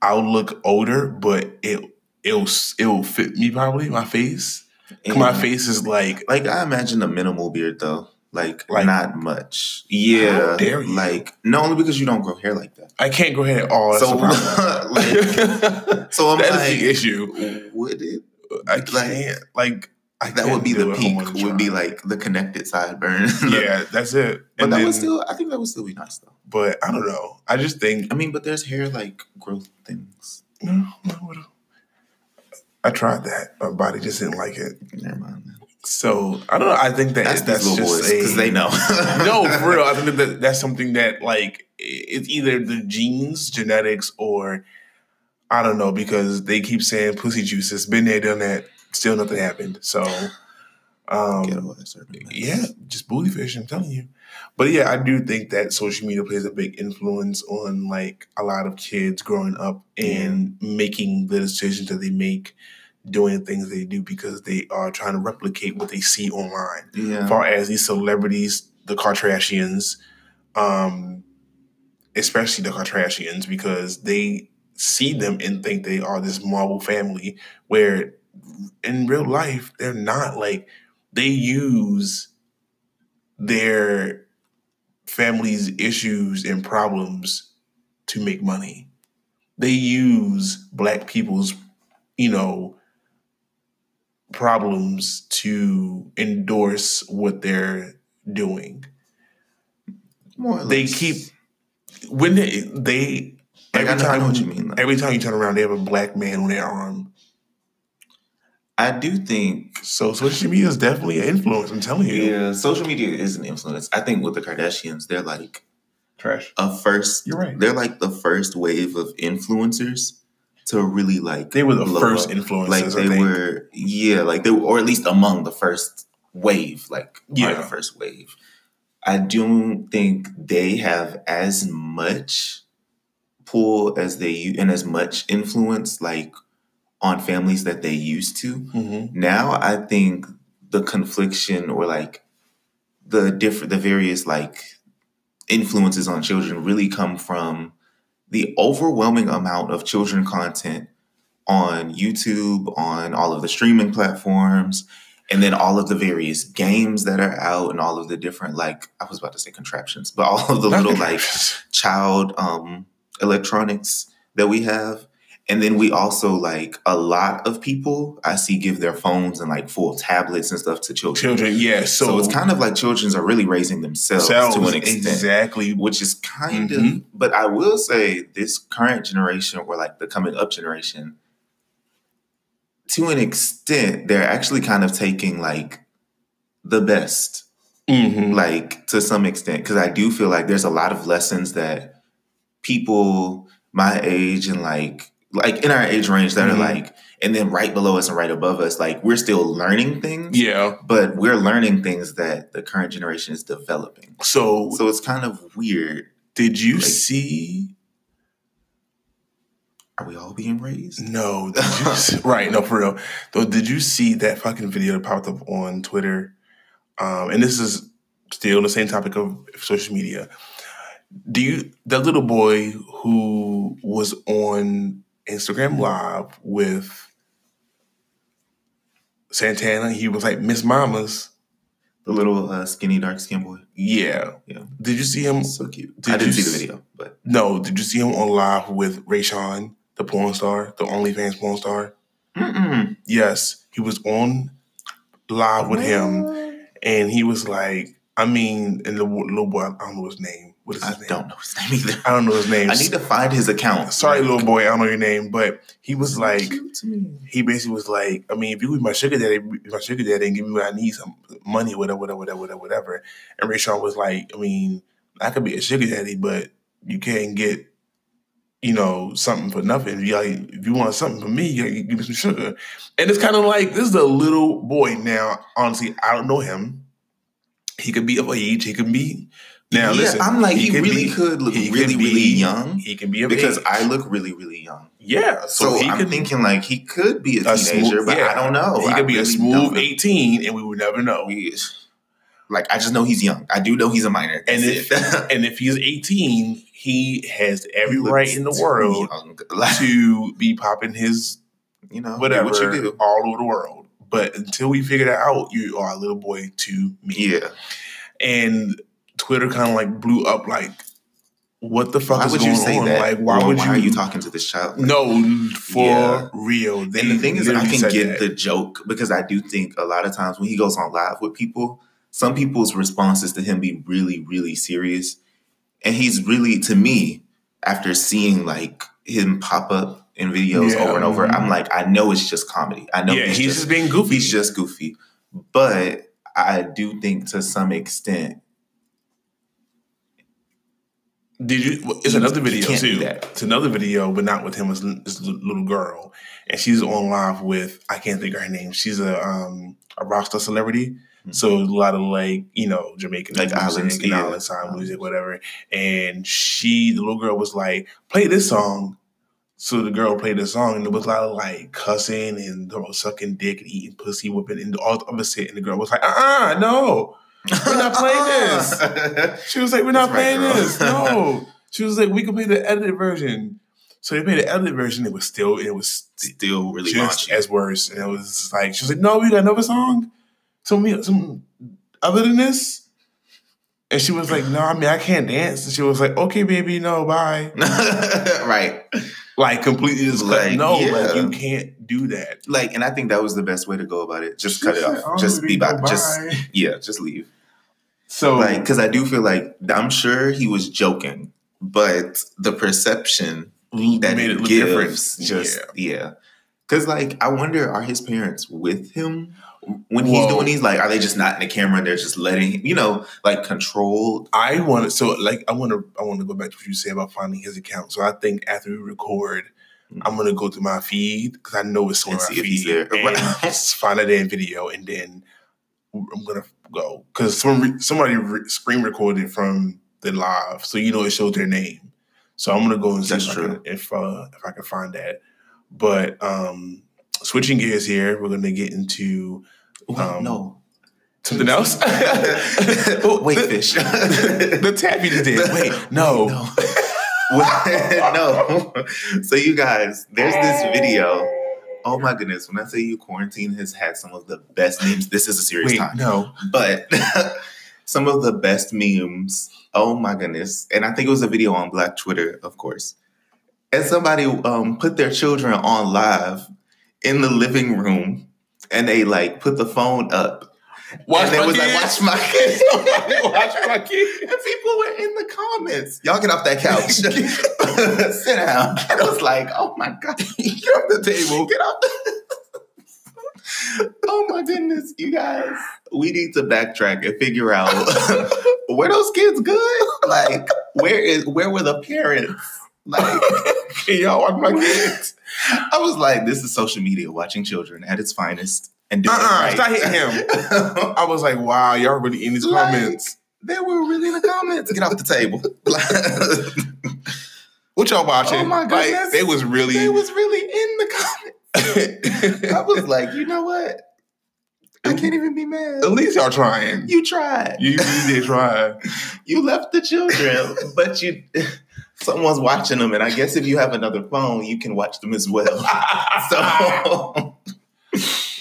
I'll look older, but it, it'll, it'll fit me probably, my face. My face is like, Like I imagine a minimal beard though. Like, Like- not much. Yeah. How dare you. Like no only because you don't grow hair like that. I can't grow hair at all. That's So, problem. <laughs> <laughs> So I'm That is like the issue. would it I can't like I that would be the peak, would be like the connected sideburn. <laughs> yeah, that's it. But And that then, would still I think that would still be nice though. but I don't know. I just think I mean, but there's hair like growth things. no, no, I tried that. My body just didn't like it. Never mind. So I don't know. I think that That's, that's, these little just because they know. <laughs> no, for real. I <laughs> think that that's something that like it's either the genes, genetics, or I don't know because they keep saying pussy juice has Been there, done that. Still nothing happened. So, um, Ghetto ass urban yeah, just booty fish. I'm telling you. But yeah, I do think that social media plays a big influence on like a lot of kids growing up and making the decisions that they make, doing the things they do because they are trying to replicate what they see online Yeah. far as these celebrities, the Kardashians, um, especially the Kardashians, because they see them and think they are this Marvel family, where in real life they're not. Like they use their family's issues and problems to make money. They use black people's, you know, problems to endorse what they're doing. More or They keep when they, they Like, I every know- I time know what you mean, every time you turn around, they have a black man on their arm. I do think So social media is definitely an influence. I'm telling you, yeah, social media is an influence. I think with the Kardashians, they're like trash. a first. You're right. They're like the first wave of influencers to really like. They were the blow first up. influencers. Like I they think. were, yeah, like they were, or at least among the first wave. Like yeah, Yeah. the first wave. I don't think they have as much pull as they and as much influence like on families that they used to. Mhm. Now I think the confliction or like the different the various like influences on children really come from the overwhelming amount of children content on YouTube, on all of the streaming platforms, and then all of the various games that are out and all of the different like I was about to say contraptions, but all of the little like child um electronics that we have. And then we also like a lot of people I see give their phones and like full tablets and stuff to children. children. Yeah, so, So, it's kind of like children are really raising themselves selves, to an extent, exactly. which is kind Mhm. of. But I will say this current generation or like the coming up generation, to an extent, they're actually kind of taking like the best Mhm. like to some extent because i do feel like there's a lot of lessons that people my age and like like in our age range that Mhm. are like and then right below us and right above us like we're still learning things Yeah. but we're learning things that the current generation is developing So, so it's kind of weird did you like- see? are we all being raised No, see- <laughs> right? No, for real. Though, did you see that fucking video that popped up on Twitter? Um, and this is still the same topic of social media. Do you that little boy who was on Instagram Live with Santana? He was like Miss Mama's. the little uh, skinny dark skin boy Yeah. Yeah. Did you see him? so cute Did i didn't see the video but No. Did you see him on live with Rayshawn, the porn star, the OnlyFans porn star? Mm-mm. Yes, he was on live with him, and he was like, I mean, and the little boy, I don't know his name. What is i his name? don't know his name either I don't know his name. i need to find his account Sorry, Like, little boy, I don't know your name, but he was like, cute to me. he basically was like, I mean, if you was my sugar daddy, be my sugar daddy, and give me what I need, some money, whatever, whatever, whatever, whatever, whatever. And Rayshawn was like, I mean, I could be a sugar daddy, but you can't get, you know, something for nothing. If you, like, if you want something from me, you give me some sugar. And it's kind of like this is a little boy. Now, honestly, I don't know him. He could be of age. He could be. Now, yeah, listen, I'm like he, could really be- could look he really be- really young He can be because age. I look really really young. yeah. So, So, he I'm could thinking like he could be a a teenager, smooth- but yeah. I don't know. He I could be a smooth 18, and we would never know. He- Like I just know he's young. I do know he's a minor. And if <laughs> and if he's 18, he has every He right in the world. Like, <laughs> to be popping his you know, whatever what you do. all over the world. But until we figure that out, you are a little boy to me. Yeah. And Twitter kind of like blew up like, what the fuck Why is would going you say on? that? Like, why Or would why you? are you talking to this child? No, for Yeah. real. And the thing is, I can get that. the joke because I do think a lot of times when he goes on live with people, some people's responses to him be really, really serious. And he's really, to me, after seeing like him pop up in videos Yeah. over and over, I'm like, I know it's just comedy. I know yeah, he's, he's just, just being goofy. he's just goofy. But I do think to some extent, Did you? It's another video too. It's another video, but not with him. It's this little girl, and she's on live with I can't think of her name. She's a um a rockstar celebrity. Mhm. So a lot of like you know Jamaican Like music islands, and yeah. island music, whatever. And she, the little girl, was like, "Play this song." So the girl played the song, and it was a lot of like cussing and you know, sucking dick and eating pussy, whipping, and all of opposite. And the girl was like, "Uh, uh no." We're not playing this. <laughs> She was like, "We're not right, playing girl. this." No. She was like, "We can play the edited version." So they played the edited version. It was still, it was Still really just raunchy. as worse. And it was like, she was like, "No, we got another song, some some other than this." And she was like, "No, I mean I can't dance." And she was like, "Okay, baby, no, bye." <laughs> right. Like completely just cut. Like, No, like you can't do that. Like, and I think that was the best way to go about it. Just cut it off. Oh, just be by. Just yeah, just leave. so Like, because I do feel like I'm sure he was joking, but the perception that made it gives different. just yeah. yeah. Because like I wonder, are his parents with him when he's Whoa. doing these? Like, are they just not in the camera and they're just letting you know, like controlled? I want to so like I want to I want to go back to what you say about finding his account. So I think after we record, I'm gonna go through my feed because I know it's somewhere And see if he's feed, there. <laughs> <laughs> find a damn video, and then I'm gonna go because some somebody re- screen recorded from the live, so you know it shows their name. So I'm gonna go and see That's if, I can, if uh, if I can find that. But um switching gears here, we're gonna get into Um, no, something else. wait, <laughs> the, fish. the tap you just did. Wait, no. no. <laughs> no. So you guys, there's this video. Oh my goodness! When I say you, quarantine has had some of the best memes. This is a serious Wait, time. no. but <laughs> some of the best memes. Oh my goodness! And I think it was a video on Black Twitter, of course. And somebody um, put their children on live in the living room, and they like put the phone up, Watch and they my was like, kids. "Watch my kids." <laughs> <laughs> Watch my kids. And people were in the comments. Y'all get off that couch. <laughs> Sit down. I was like, oh my God. Get off the table. Get off the Oh my goodness, you guys. We need to backtrack and figure out were those kids good? Like, where is where were the parents? Like <laughs> Can y'all watch my kids? I was like, this is social media watching children at its finest and doing Uh-uh, it stop hitting him. <laughs> I was like, wow, y'all really in these Like- comments. they were really in the comments. Get off the table. <laughs> What y'all watching? Oh my Like, goodness. they was really. they was really in the comments. I was like, you know what? I can't even be mad. At least y'all trying. You tried. You, you did try. You left the children, but you someone's watching them, and I guess if you have another phone, you can watch them as well. <laughs> So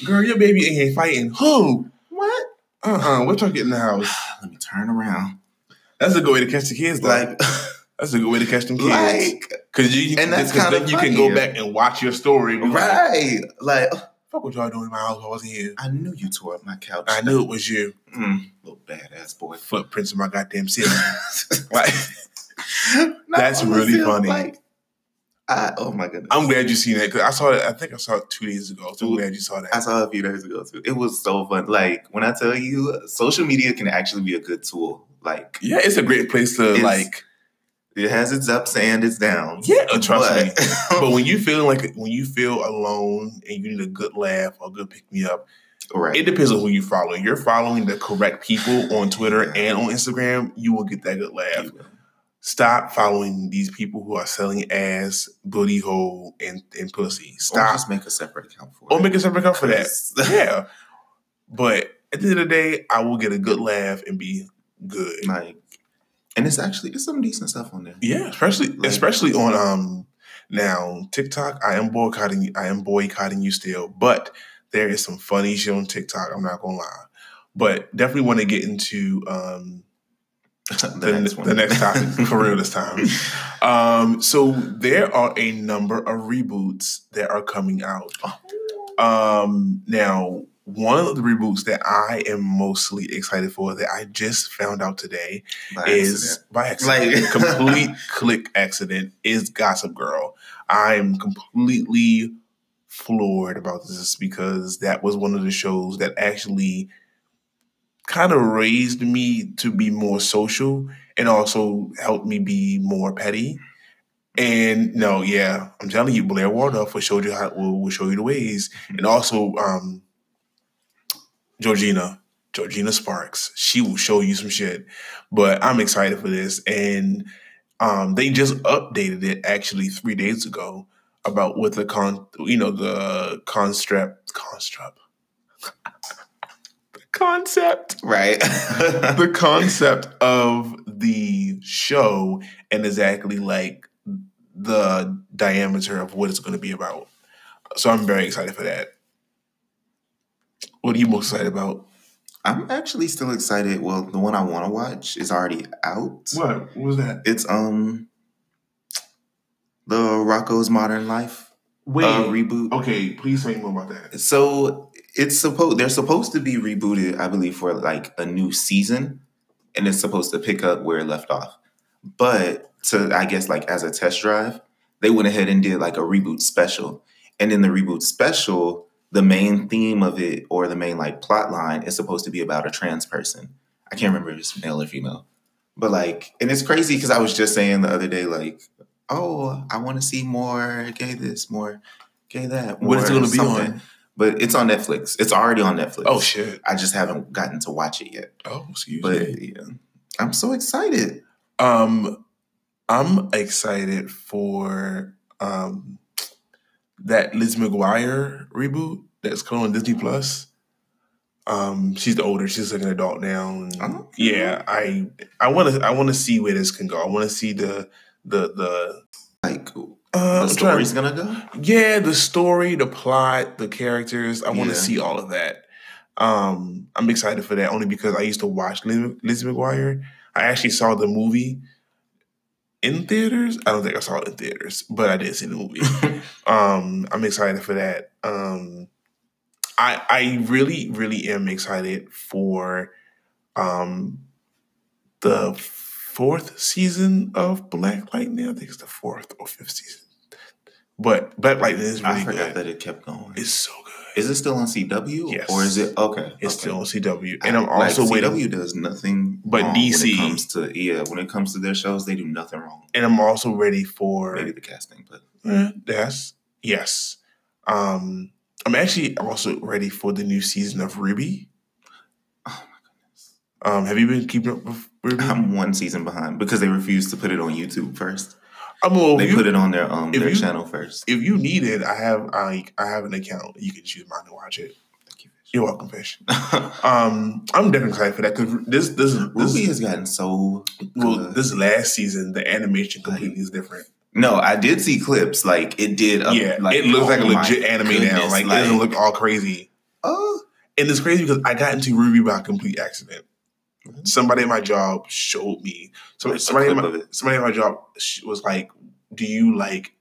Girl, your baby ain't fighting. Who? what? Uh-uh. What y'all get in the house? <sighs> Let me turn around. That's a good way to catch the kids, though. Like, <laughs> That's a good way to catch them kids. like, Cause you, And that's kinda then you can go back and watch your story. be like, right? Like, Fuck what y'all doing in my house. I wasn't here. I knew you tore up my couch. I knew it was you. Mm, little badass boy. Footprints in my goddamn ceiling. <laughs> like, <laughs> That's really funny. Like, I, oh my goodness. I'm glad you seen that because I saw it. I think I saw it two days ago. So I'm glad you saw that. I saw it a few days ago too. It was so fun. Like when I tell you, social media can actually be a good tool. Like Yeah, it's a great place to like. it has its ups and its downs. Yeah, uh, trust me. but, <laughs> But when you feel like when you feel alone and you need a good laugh or a good pick me up, right. it depends on who you follow. You're following the correct people on Twitter and on Instagram, you will get that good laugh. Stop following these people who are selling ass, booty hole, and, and pussy. Or Stop. just make a separate account for Or it. make a separate account for that. <laughs> Yeah. But at the end of the day, I will get a good laugh and be good. like, and it's actually it's some decent stuff on there. Yeah, especially Like- especially on um now TikTok. I am boycotting. I am boycotting you still, but there is some funny shit on TikTok. I'm not gonna lie, but definitely want to get into um <laughs> the, next the next topic for real this time. Um, so there are a number of reboots that are coming out. Um, now one of the reboots that I am mostly excited for that I just found out today By is accident. by accident, Like- <laughs> complete click accident is Gossip Girl. I'm completely floored about this because that was one of the shows that actually kind of raised me to be more social and also helped me be more petty. And no, yeah, I'm telling you, Blair Waldorf will show you how will, will show you the ways, and also um, Georgina, Georgina Sparks, she will show you some shit. But I'm excited for this, and um, they just updated it actually three days ago about what the con, you know, the construct, construct, concept right. <laughs> the concept of the show and exactly like the diameter of what it's going to be about. So I'm very excited for that. What are you most excited about? I'm actually still excited. Well, the one I want to watch is already out. What? What was that? It's um the Rocko's Modern Life Wait, uh, reboot. okay, please tell me more about that. So it's supposed they're supposed to be rebooted, I believe, for like a new season, and it's supposed to pick up where it left off. But to I guess like as a test drive, they went ahead and did like a reboot special, and in the reboot special, the main theme of it or the main like plot line is supposed to be about a trans person. I can't remember if it's male or female, but like, and it's crazy because I was just saying the other day, like, oh, I want to see more gay this, more gay that. What is it going to be on? But it's on Netflix. It's already on Netflix. Oh shit! I just haven't gotten to watch it yet. Oh, excuse But me. yeah, I'm so excited. Um, I'm excited for um that Liz McGuire reboot that's coming on Disney Plus. Um, she's the older. She's like an adult now. Oh, yeah, I I want to I want to see where this can go. I want to see the the the. Like Uh, the story's gonna go. yeah, the story, the plot, the characters. I want Yeah. to see all of that. Um, I'm excited for that only because I used to watch Liz- Lizzie McGuire. I actually saw the movie in theaters. I don't think I saw it in theaters, but I did see the movie. <laughs> um, I'm excited for that. Um, I I really really am excited for um the fourth season of Black Lightning. I think it's the fourth or fifth season. But Black Lightning is really I forgot good. that it kept going. It's so good. Is it still on CW? Yes. Or is it okay? It's okay. still on CW, and I'm Like, also waiting. CW does nothing, But wrong DC when it comes to yeah, when it comes to their shows, they do nothing wrong. And I'm also ready for Maybe the casting, but Eh, that's yes. Um, I'm actually also ready for the new season of RWBY. Oh goodness, Um, have you been keeping up with RWBY? I'm one season behind because they refused to put it on YouTube first. I'm well, they you, put it on their um their you- channel first. if you need it, I have I I have an account. You can choose mine to watch it. Thank you. You're welcome, fish. <laughs> Um, I'm definitely excited for that because this this is this RWBY has gotten so well good. this last season the animation completely is different. No, I did see clips. Like it did. uh, yeah, like, it looks like a oh legit anime now. goodness, Like, it doesn't look all crazy. Oh, And it's crazy because I got into RWBY by complete accident. Mhm. Somebody at my job showed me. So A somebody at my, somebody at my job was like, "Do you like,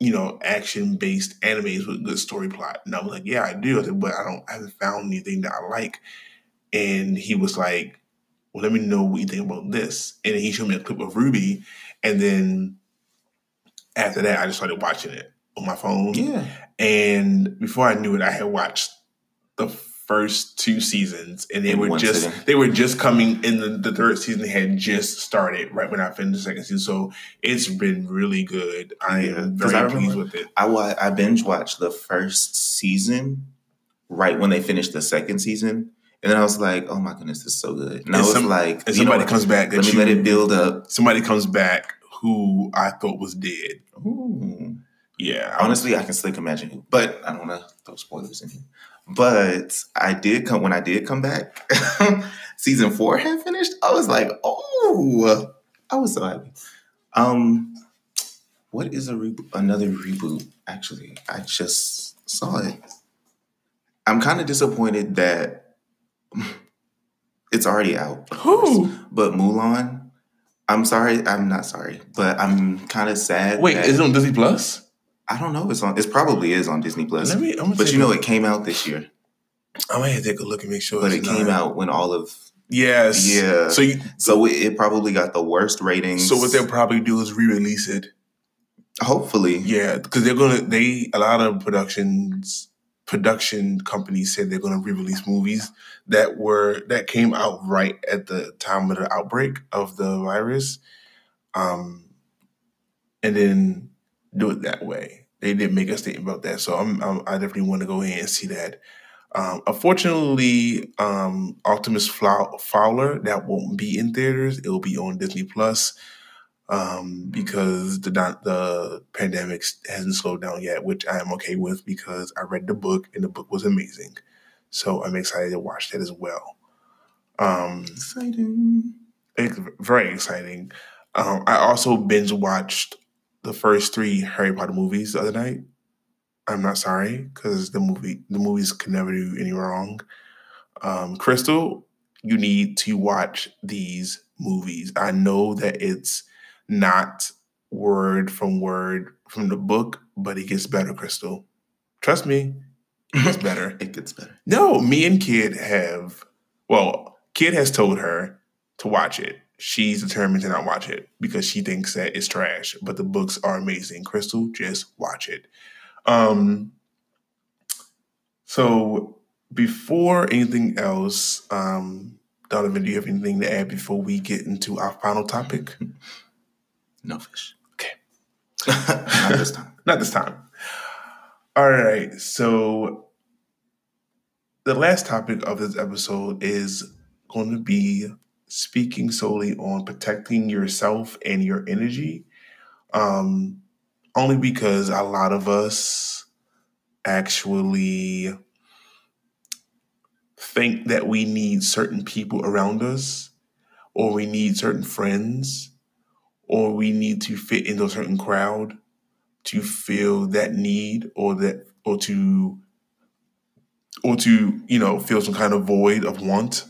you know, action based animes with good story plot?" And I was like, "Yeah, I do." I said, "But I don't, I haven't found anything that I like." And he was like, "Well, let me know what you think about this." And he showed me a clip of RWBY, and then after that, I just started watching it on my phone. yeah. And before I knew it, I had watched the first two seasons, and they In were just sitting. they were just coming in the, the third season had just started right when I finished the second season. So it's been really good. I Yeah, am very I pleased with it. I I binge watched the first season right when they finished the second season, and then I was like, "Oh my goodness, this is so good!" And I And was some- like, And somebody comes back Let me you, let it build up. somebody comes back who I thought was dead. Ooh. Yeah, Honestly, I can still imagine who, but I don't want to throw spoilers in here. But I did come when I did come back. <laughs> season four had finished. I was like, oh, I was so happy. Um, what is a reboot? Another reboot? Actually, I just saw it. I'm kind of disappointed that <laughs> it's already out. of course. Who? But Mulan. I'm sorry. I'm not sorry, but I'm kind of sad. Wait, that- is it on Disney Plus? I don't know. It's on. It probably is on Disney Plus. Let me. I'm But you know, it came out this year. I might have to take a look and make sure. But it came not- out when all of Yes. Yeah. So you, so it, it probably got the worst ratings. so what they'll probably do is re-release it. hopefully, Yeah, because they're gonna they a lot of productions production companies said they're gonna re-release movies that were that came out right at the time of the outbreak of the virus, um, and then do it that way. They didn't make a statement about that, so I'm, I'm I definitely want to go ahead and see that. Um, unfortunately, um, Artemis Fowl that won't be in theaters. It will be on Disney Plus um, because the the pandemic hasn't slowed down yet, which I am okay with because I read the book and the book was amazing. So I'm excited to watch that as well. Um, exciting. it's very exciting. Um, I also binge watched the first three Harry Potter movies the other night. I'm not sorry because the movie the movies can never do any wrong. Um, Crystal, you need to watch these movies. I know that it's not word from word from the book, but it gets better, Crystal. Trust me, it gets <laughs> better. it gets better. No, me and Kid have, well, Kid has told her to watch it. She's determined to not watch it because she thinks that it's trash, but the books are amazing. Crystal, just watch it. Um, so before anything else, um, Donovan, do you have anything to add before we get into our final topic? <laughs> No fish. Okay. <laughs> Not this time. <laughs> Not this time. All right. So the last topic of this episode is going to be speaking solely on protecting yourself and your energy. Um, only because a lot of us actually think that we need certain people around us, or we need certain friends, or we need to fit into a certain crowd to feel that need or that or to or to you know feel some kind of void of want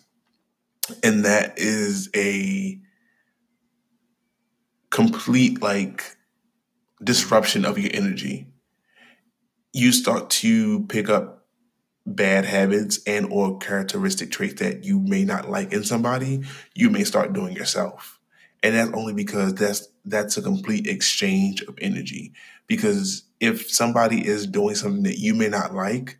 and that is a complete like disruption of your energy. You start to pick up bad habits and or characteristic traits that you may not like in somebody you may start doing yourself. And that's only because that's that's a complete exchange of energy. Because if somebody is doing something that you may not like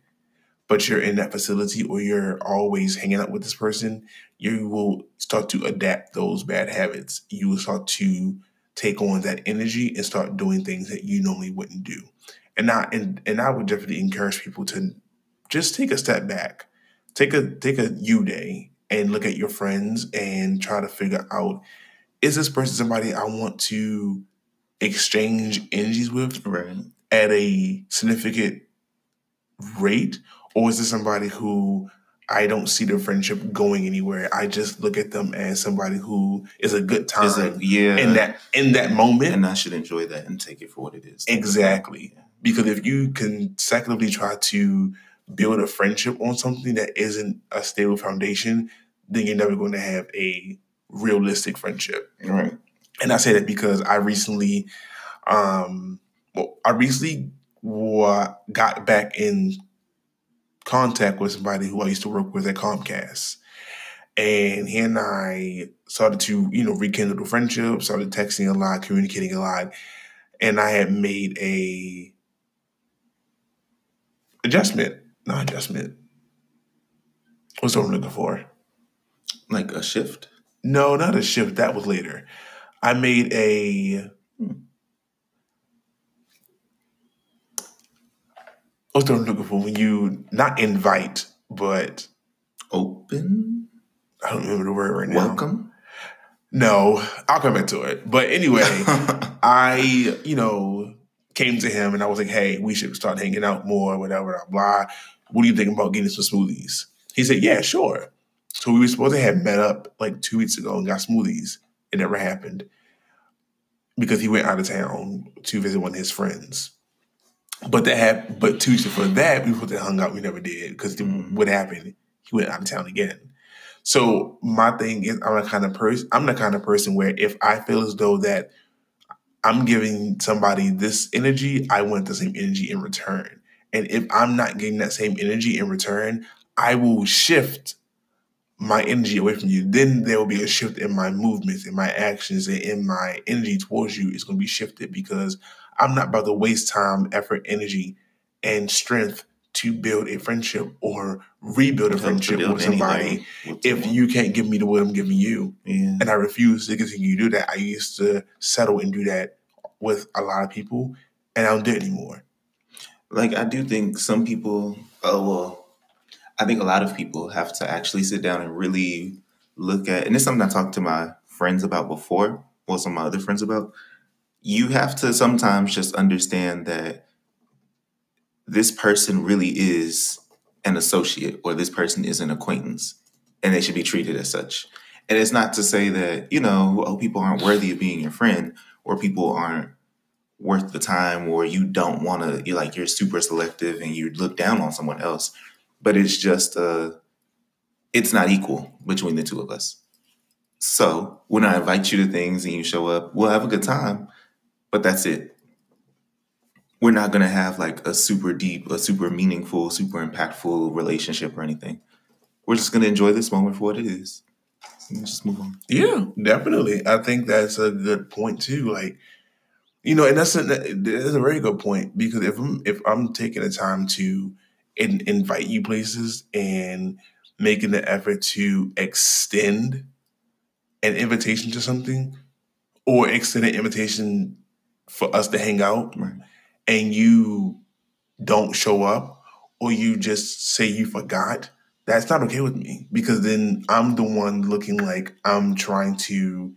but you're in that facility or you're always hanging out with this person you will start to adapt those bad habits you will start to take on that energy and start doing things that you normally wouldn't do and I and, and I would definitely encourage people to just take a step back take a take a you day and look at your friends and try to figure out is this person somebody I want to exchange energies with Right. at a significant rate? Or is this somebody who I don't see the friendship going anywhere? I just look at them as somebody who is a good time yeah in that in that moment. and I should enjoy that and take it for what it is. Exactly. Because if you consecutively try to build a friendship on something that isn't a stable foundation, then you're never going to have a realistic friendship. Right. And I say that because I recently, um, well, I recently got back in contact with somebody who I used to work with at Comcast. And he and I started to, you know, rekindle the friendship, started texting a lot, communicating a lot. And I had made a adjustment, not adjustment. What's what I'm looking for? Like a shift. No, not a shift. That was later. I made a. Hmm. What's what I'm looking for? When you not invite, but Open. I don't remember the word right now. Welcome. No, I'll come back to it. But anyway, <laughs> I, you know, came to him and I was like, hey, we should start hanging out more, whatever, blah, blah. What do you think about getting some smoothies? He said, yeah, sure. So we were supposed to have met up like two weeks ago and got smoothies. It never happened because he went out of town to visit one of his friends. But that happened, but weeks before that, we supposed to hung out. We never did because Mm. what happened? He went out of town again. So my thing is, I'm the kind of person. I'm the kind of person where if I feel as though that I'm giving somebody this energy, I want the same energy in return. And if I'm not getting that same energy in return, I will shift my energy away from you. Then there will be a shift in my movements, in my actions, and in my energy towards you. It's going to be shifted because I'm not about to waste time, effort, energy, and strength to build a friendship or rebuild a friendship with somebody if you can't give me the what I'm giving you yeah. and I refuse to continue to do that. I used to settle and do that with a lot of people, and I don't do it anymore. like I do think some people oh well I think a lot of people have to actually sit down and really look at and it's something I talked to my friends about before, or some of my other friends about. You have to sometimes just understand that this person really is an associate or this person is an acquaintance and they should be treated as such. And it's not to say that, you know, oh, people aren't worthy of being your friend or people aren't worth the time or you don't want to you're like you're super selective and you look down on someone else. But it's just uh it's not equal between the two of us. So when i invite you to things and you show up we'll have a good time but that's it. We're not gonna have like a super deep, a super meaningful, super impactful relationship or anything. We're just gonna enjoy this moment for what it is. Just move on. Yeah, definitely. I think that's a good point too. Like, you know, and that's a that's a very good point because if I'm if I'm taking the time to in, invite you places and making the effort to extend an invitation to something or extend an invitation for us to hang out Right. and you don't show up or you just say you forgot, that's not okay with me because then I'm the one looking like I'm trying to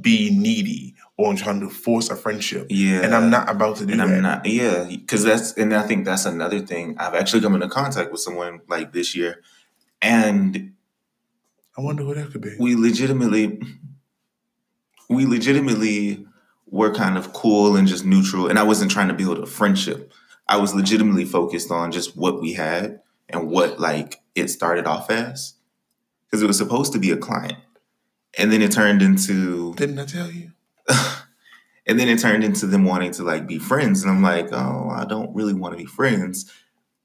be needy or I'm trying to force a friendship. Yeah. And I'm not about to do and that. I'm not, yeah, because that's, and I think that's another thing. I've actually come into contact with someone like this year, and I wonder who that could be. we legitimately, we legitimately were kind of cool and just neutral. And I wasn't trying to build a friendship. I was legitimately focused on just what we had and what like it started off as, because it was supposed to be a client, and then it turned into <laughs> Didn't I tell you? and then it turned into them wanting to like be friends and i'm like oh i don't really want to be friends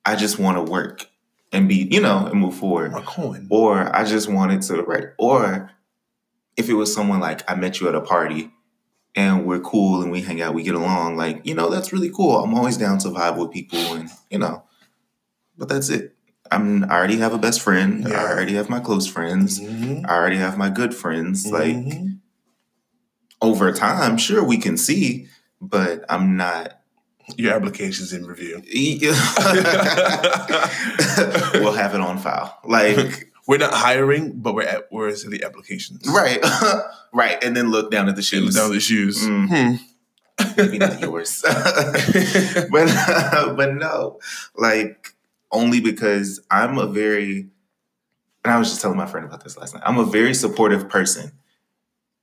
i just want to work and be you know and move forward A coin. or i just wanted to right or if it was someone like i met you at a party and we're cool and we hang out we get along like you know that's really cool i'm always down to vibe with people and you know but that's it i'm i already have a best friend Yeah. i already have my close friends Mhm. i already have my good friends like Mhm. over time, sure we can see, but I'm not. your application's in review. <laughs> we'll have it on file, like We're not hiring, but we're at we're in the applications. right, <laughs> right, and then look down at the shoes. Down the shoes. Mm. Hmm. Maybe not yours, <laughs> but <laughs> but no, like only because I'm a very. And I was just telling my friend about this last night. I'm a very supportive person.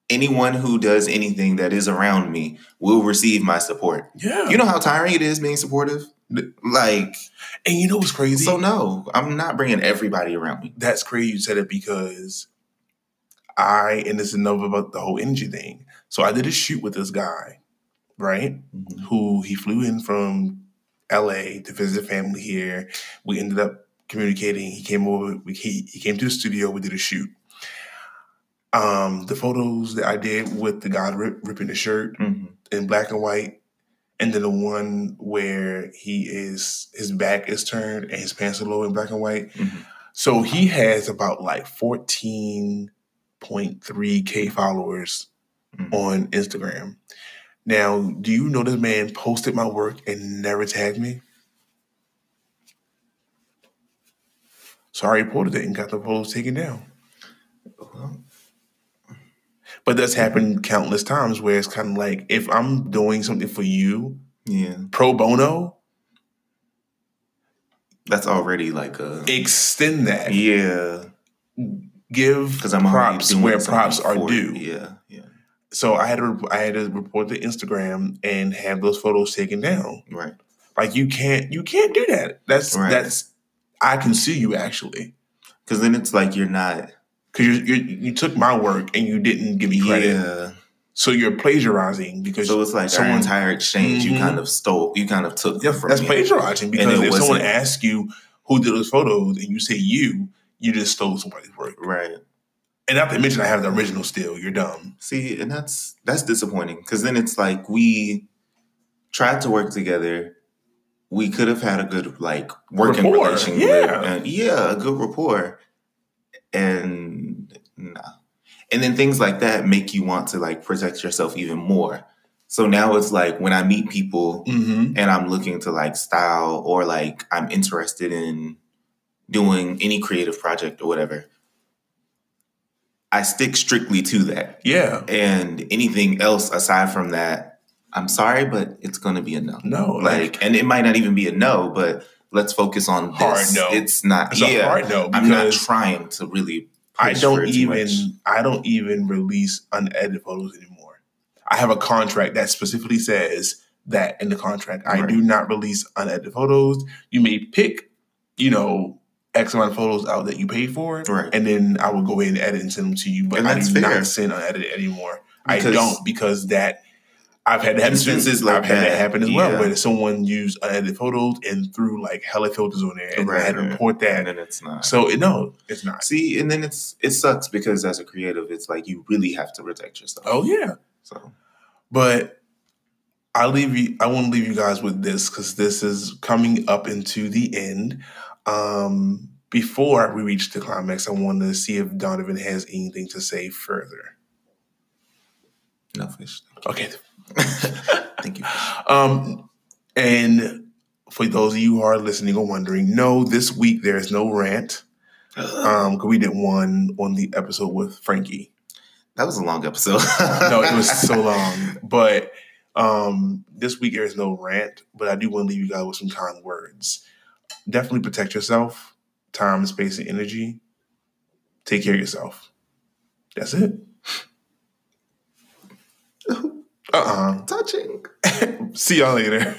Anyone who does anything that is around me will receive my support. Yeah. You know how tiring it is being supportive? Like, and you know what's crazy? so no, I'm not bringing everybody around me. That's crazy you said it because I and this is another about the whole energy thing. So I did a shoot with this guy, right? Mm-hmm. Who he flew in from LA to visit family here. We ended up communicating. He came over. We, he he came to the studio. We did a shoot. Um, the photos that I did with the guy rip, ripping the shirt Mhm. in black and white, and then the one where he is his back is turned and his pants are low in black and white. Mhm. So he has about like fourteen point three k followers Mhm. on Instagram. Now, do you know this man posted my work and never tagged me? So I reported it and got the post taken down. Well, But that's happened countless times where it's kind of like if I'm doing something for you yeah, pro bono, that's already like a extend that. yeah. Give Because I'm props where props are due. Yeah, yeah, So I had to I had to report to Instagram and have those photos taken down. right. Like you can't you can't do that. That's Right. that's I can sue you actually Because then it's like you're not. Because you, you you took my work and you didn't give me credit. Yeah. So you're plagiarizing because So it's like our someone entire exchange. Mhm. You kind of stole. You kind of took Yeah, from that's me. plagiarizing because if someone asks you who did those photos and you say you, you just stole somebody's work. Right. And not to mention I have the original still. You're dumb. See, and that's that's disappointing because then it's like we tried to work together. We could have had a good like working Rapport, relationship, yeah. and yeah, a good rapport, and. And then things like that make you want to like protect yourself even more. So now it's like when I meet people Mm-hmm. and I'm looking to like style or like I'm interested in doing any creative project or whatever, I stick strictly to that. Yeah. And anything else aside from that, I'm sorry, but it's going to be a no. No. Like, Like, and it might not even be a no, but let's focus on this. Hard no. It's not. it's yeah, a hard no I'm not trying to really. I don't for it too even. I don't even release unedited photos anymore. I have a contract that specifically says that in the contract. I do not release unedited photos. You may pick, you know, X amount of photos out that you pay for, Right. and then I will go in and edit and send them to you. But I do fair. not send unedited anymore. I don't because that I've had that Instances like I've had that that, happen as well, where someone used unedited photos and threw like hella filters on there, and I had to report that. and then it's not. So no, it's not. See, and then it's it sucks because as a creative, it's like you really have to protect yourself. Oh yeah, So but I leave you. I want to leave you guys with this because this is coming up into the end. Um, before we reach the climax, I want to see if Donovan has anything to say further. no fish. Okay. Thank you. Um, and for those of you who are listening or wondering, no, this week there is no rant. Um, because we did one on the episode with Frankie. that was a long episode. <laughs> No, it was so long. But um, this week there is no rant, but I do want to leave you guys with some kind words. Definitely protect yourself, time, space, and energy. Take care of yourself. That's it. <laughs> Uh uh. Touching. <laughs> See y'all later.